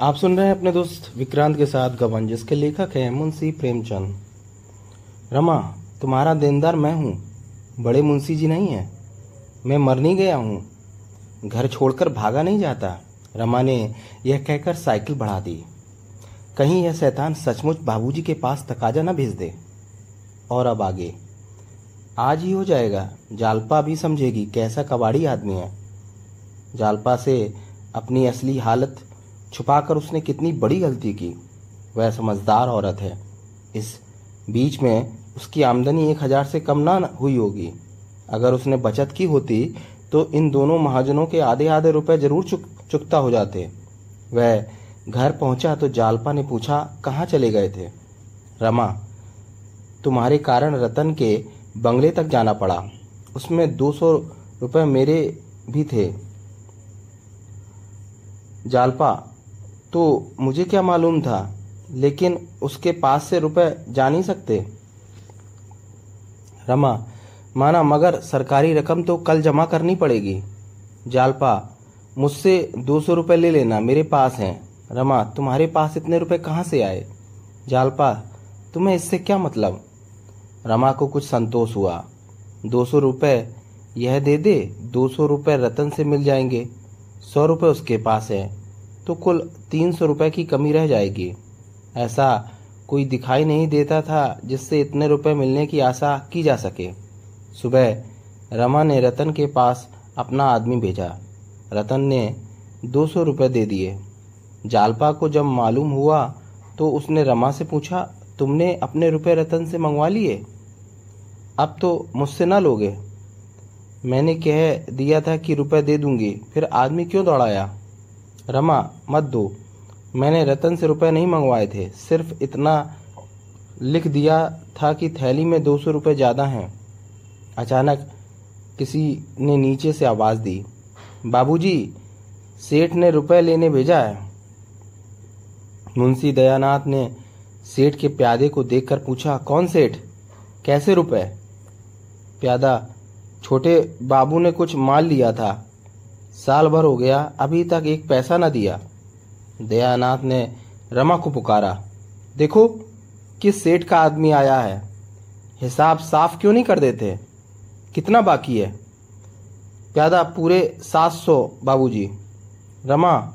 आप सुन रहे हैं अपने दोस्त विक्रांत के साथ गबन, जिसके लेखक हैं मुंशी प्रेमचंद। रमा, तुम्हारा देनदार मैं हूँ। बड़े मुंशी जी नहीं हैं। मैं मर नहीं गया हूँ। घर छोड़कर भागा नहीं जाता। रमा ने यह कहकर साइकिल बढ़ा दी। कहीं यह शैतान सचमुच बाबूजी के पास तकाजा न भेज दे। और अब आगे। आज ही हो जाएगा। जालपा भी समझेगी कैसा कबाड़ी आदमी है। जालपा से अपनी असली हालत छुपाकर उसने कितनी बड़ी गलती की। वह समझदार औरत है। इस बीच में उसकी आमदनी एक हज़ार से कम ना हुई होगी। अगर उसने बचत की होती तो इन दोनों महाजनों के आधे आधे रुपए ज़रूर चुक, चुकता हो जाते। वह घर पहुँचा तो जालपा ने पूछा, कहाँ चले गए थे? रमा, तुम्हारे कारण रतन के बंगले तक जाना पड़ा। उसमें दो सौ रुपये मेरे भी थे। जालपा तो मुझे क्या मालूम था, लेकिन उसके पास से रुपए जा नहीं सकते। रमा, माना मगर सरकारी रकम तो कल जमा करनी पड़ेगी। जालपा, मुझसे दो सौ रुपये ले लेना, मेरे पास हैं। रमा, तुम्हारे पास इतने रुपए कहाँ से आए? जालपा, तुम्हें इससे क्या मतलब? रमा को कुछ संतोष हुआ। दो सौ रुपये यह दे दे, दो सौ रुपये रतन से मिल जाएँगे। सौ रुपये उसके पास है। तो कुल तीन सौ रुपये की कमी रह जाएगी। ऐसा कोई दिखाई नहीं देता था जिससे इतने रुपए मिलने की आशा की जा सके। सुबह रमा ने रतन के पास अपना आदमी भेजा। रतन ने दो सौ रुपये दे दिए। जालपा को जब मालूम हुआ तो उसने रमा से पूछा, तुमने अपने रुपए रतन से मंगवा लिए? अब तो मुझसे ना लोगे। मैंने कह दिया था कि रुपए दे दूँगी, फिर आदमी क्यों दौड़ाया? रमा, मत दो। मैंने रतन से रुपए नहीं मंगवाए थे, सिर्फ़ इतना लिख दिया था कि थैली में दो सौ रुपये ज़्यादा हैं। अचानक किसी ने नीचे से आवाज़ दी, बाबूजी, सेठ ने रुपए लेने भेजा है। मुंशी दयानाथ ने सेठ के प्यादे को देखकर पूछा, कौन सेठ? कैसे रुपए? प्यादा, छोटे बाबू ने कुछ माल लिया था। साल भर हो गया, अभी तक एक पैसा न दिया। दयानाथ ने रमा को पुकारा, देखो, किस सेठ का आदमी आया है। हिसाब साफ़ क्यों नहीं कर देते? कितना बाकी है? प्यादा पूरे सात सौ, बाबूजी। रमा,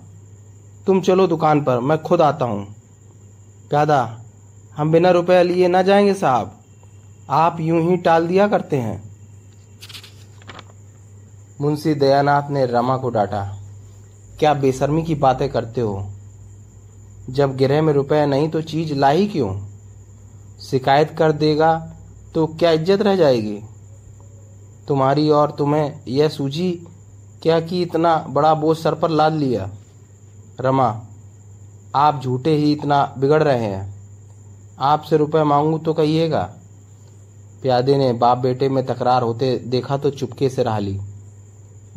तुम चलो दुकान पर, मैं खुद आता हूँ। प्यादा, हम बिना रुपए लिए ना जाएँगे साहब। आप यूँ ही टाल दिया करते हैं। मुंशी दयानाथ ने रमा को डांटा, क्या बेशर्मी की बातें करते हो? जब गिरह में रुपए नहीं तो चीज़ लाई क्यों? शिकायत कर देगा तो क्या इज़्ज़त रह जाएगी? तुम्हारी और तुम्हें यह सूझी क्या कि इतना बड़ा बोझ सर पर लाद लिया? रमा, आप झूठे ही इतना बिगड़ रहे हैं। आपसे रुपए मांगू तो कहिएगा। प्यादे ने बाप बेटे में तकरार होते देखा तो चुपके से रहा ली।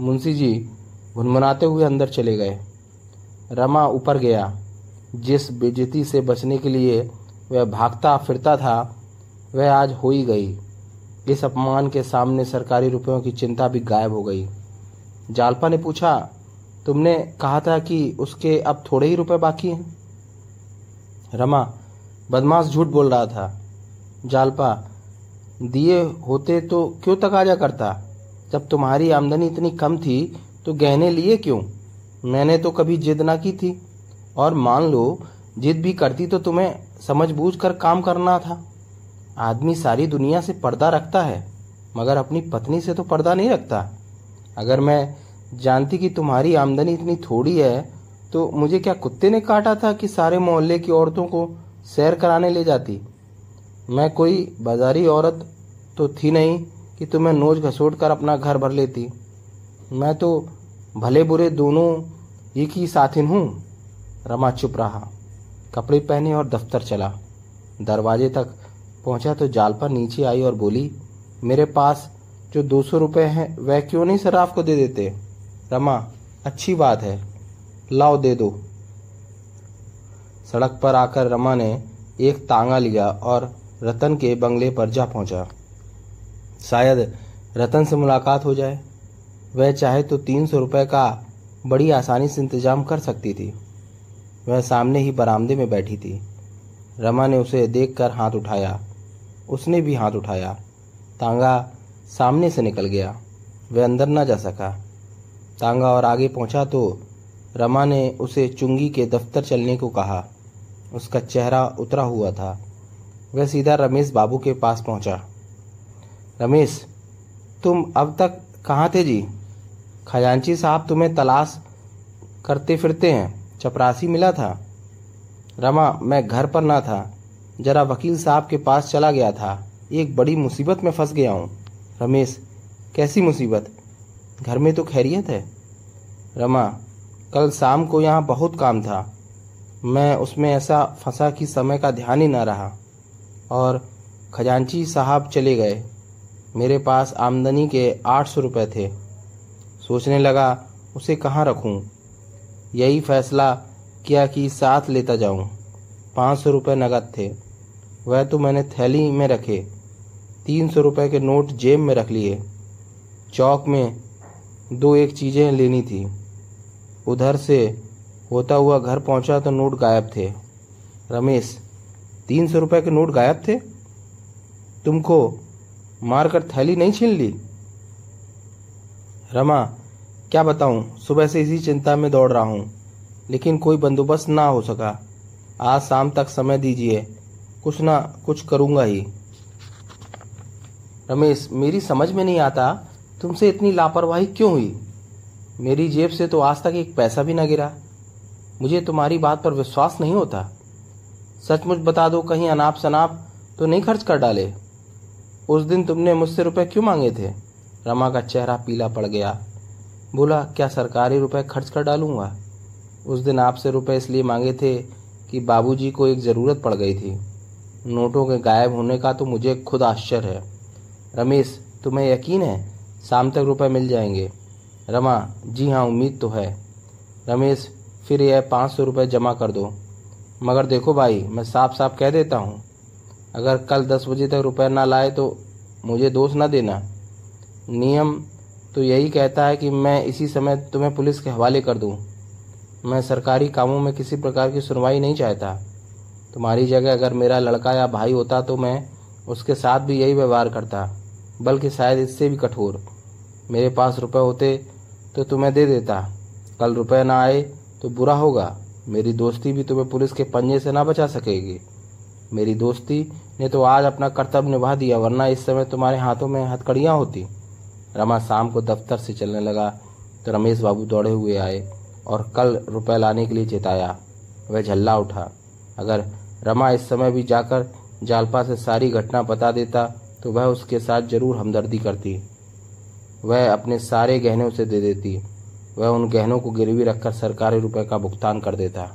मुंशी जी भुनमुनाते हुए अंदर चले गए। रमा ऊपर गया। जिस बेजती से बचने के लिए वह भागता फिरता था, वह आज हो ही गई। इस अपमान के सामने सरकारी रुपयों की चिंता भी गायब हो गई। जालपा ने पूछा, तुमने कहा था कि उसके अब थोड़े ही रुपए बाकी हैं? रमा, बदमाश झूठ बोल रहा था। जालपा, दिए होते तो क्यों तकाजा करता? जब तुम्हारी आमदनी इतनी कम थी तो गहने लिए क्यों? मैंने तो कभी जिद ना की थी। और मान लो, जिद भी करती तो तुम्हें समझ बूझ कर काम करना था। आदमी सारी दुनिया से पर्दा रखता है, मगर अपनी पत्नी से तो पर्दा नहीं रखता। अगर मैं जानती कि तुम्हारी आमदनी इतनी थोड़ी है तो मुझे क्या कुत्ते ने काटा था कि सारे मोहल्ले की औरतों को सैर कराने ले जाती? मैं कोई बाजारी औरत तो थी नहीं कि तुम्हें नोच घसोट कर अपना घर भर लेती। मैं तो भले बुरे दोनों एक ही साथिन हूँ। रमा चुप रहा, कपड़े पहने और दफ्तर चला। दरवाजे तक पहुँचा तो जाल पर नीचे आई और बोली, मेरे पास जो दो सौ रुपये हैं, वह क्यों नहीं सराफ को दे देते? रमा, अच्छी बात है, लाओ दे दो। सड़क पर आकर रमा ने एक तांगा लिया और रतन के बंगले पर जा पहुँचा। शायद रतन से मुलाकात हो जाए। वह चाहे तो तीन सौ रुपये का बड़ी आसानी से इंतज़ाम कर सकती थी। वह सामने ही बरामदे में बैठी थी। रमा ने उसे देखकर हाथ उठाया। उसने भी हाथ उठाया। तांगा सामने से निकल गया। वह अंदर न जा सका। तांगा और आगे पहुँचा तो रमा ने उसे चुंगी के दफ्तर चलने को कहा। उसका चेहरा उतरा हुआ था। वह सीधा रमेश बाबू के पास पहुँचा। रमेश, तुम अब तक कहाँ थे जी? खजांची साहब तुम्हें तलाश करते फिरते हैं। चपरासी मिला था। रमा, मैं घर पर ना था। जरा वकील साहब के पास चला गया था। एक बड़ी मुसीबत में फंस गया हूँ। रमेश, कैसी मुसीबत? घर में तो खैरियत है। रमा, कल शाम को यहाँ बहुत काम था। मैं उसमें ऐसा फंसा कि समय का ध्यान ही ना रहा। और खजांची साहब चले गए। मेरे पास आमदनी के आठ सौ रुपये थे। सोचने लगा, उसे कहाँ रखूँ? यही फैसला किया कि साथ लेता जाऊँ। पाँच सौ रुपये नकद थे। वह तो मैंने थैली में रखे। तीन सौ रुपये के नोट जेब में रख लिए। चौक में दो एक चीज़ें लेनी थी। उधर से होता हुआ घर पहुँचा तो नोट गायब थे। रमेश, तीन सौ रुपये के नोट गायब थे? तुमको मारकर थैली नहीं छीन ली? रमा, क्या बताऊँ? सुबह से इसी चिंता में दौड़ रहा हूँ, लेकिन कोई बंदोबस्त ना हो सका। आज शाम तक समय दीजिए, कुछ ना कुछ करूँगा ही। रमेश, मेरी समझ में नहीं आता, तुमसे इतनी लापरवाही क्यों हुई? मेरी जेब से तो आज तक एक पैसा भी ना गिरा। मुझे तुम्हारी बात पर विश्वास नहीं होता। सचमुच बता दो, कहीं अनाप शनाप तो नहीं खर्च कर डाले? उस दिन तुमने मुझसे रुपए क्यों मांगे थे? रमा का चेहरा पीला पड़ गया। बोला, क्या सरकारी रुपए खर्च कर डालूँगा? उस दिन आपसे रुपए इसलिए मांगे थे कि बाबूजी को एक ज़रूरत पड़ गई थी। नोटों के गायब होने का तो मुझे खुद आश्चर्य है। रमेश, तुम्हें यकीन है? शाम तक रुपए मिल जाएँगे। रमा, जी हाँ उम्मीद तो है। रमेश, फिर यह पाँच सौ रुपये जमा कर दो। मगर देखो भाई, मैं साफ़ साफ़ कह देता हूँ अगर कल दस बजे तक रुपये ना लाए तो मुझे दोष ना देना। नियम तो यही कहता है कि मैं इसी समय तुम्हें पुलिस के हवाले कर दूँ। मैं सरकारी कामों में किसी प्रकार की सुनवाई नहीं चाहता। तुम्हारी जगह अगर मेरा लड़का या भाई होता तो मैं उसके साथ भी यही व्यवहार करता, बल्कि शायद इससे भी कठोर। मेरे पास रुपए होते तो तुम्हें दे देता। कल रुपए ना आए तो बुरा होगा। मेरी दोस्ती भी तुम्हें पुलिस के पंजे से ना बचा सकेगी। मेरी दोस्ती ने तो आज अपना कर्तव्य निभा दिया, वरना इस समय तुम्हारे हाथों में हथकड़ियाँ होती। रमा शाम को दफ्तर से चलने लगा तो रमेश बाबू दौड़े हुए आए और कल रुपए लाने के लिए चेताया। वह झल्ला उठा। अगर रमा इस समय भी जाकर जालपा से सारी घटना बता देता तो वह उसके साथ ज़रूर हमदर्दी करती। वह अपने सारे गहने उसे दे देती। वह उन गहनों को गिरवी रखकर सरकारी रुपए का भुगतान कर देता।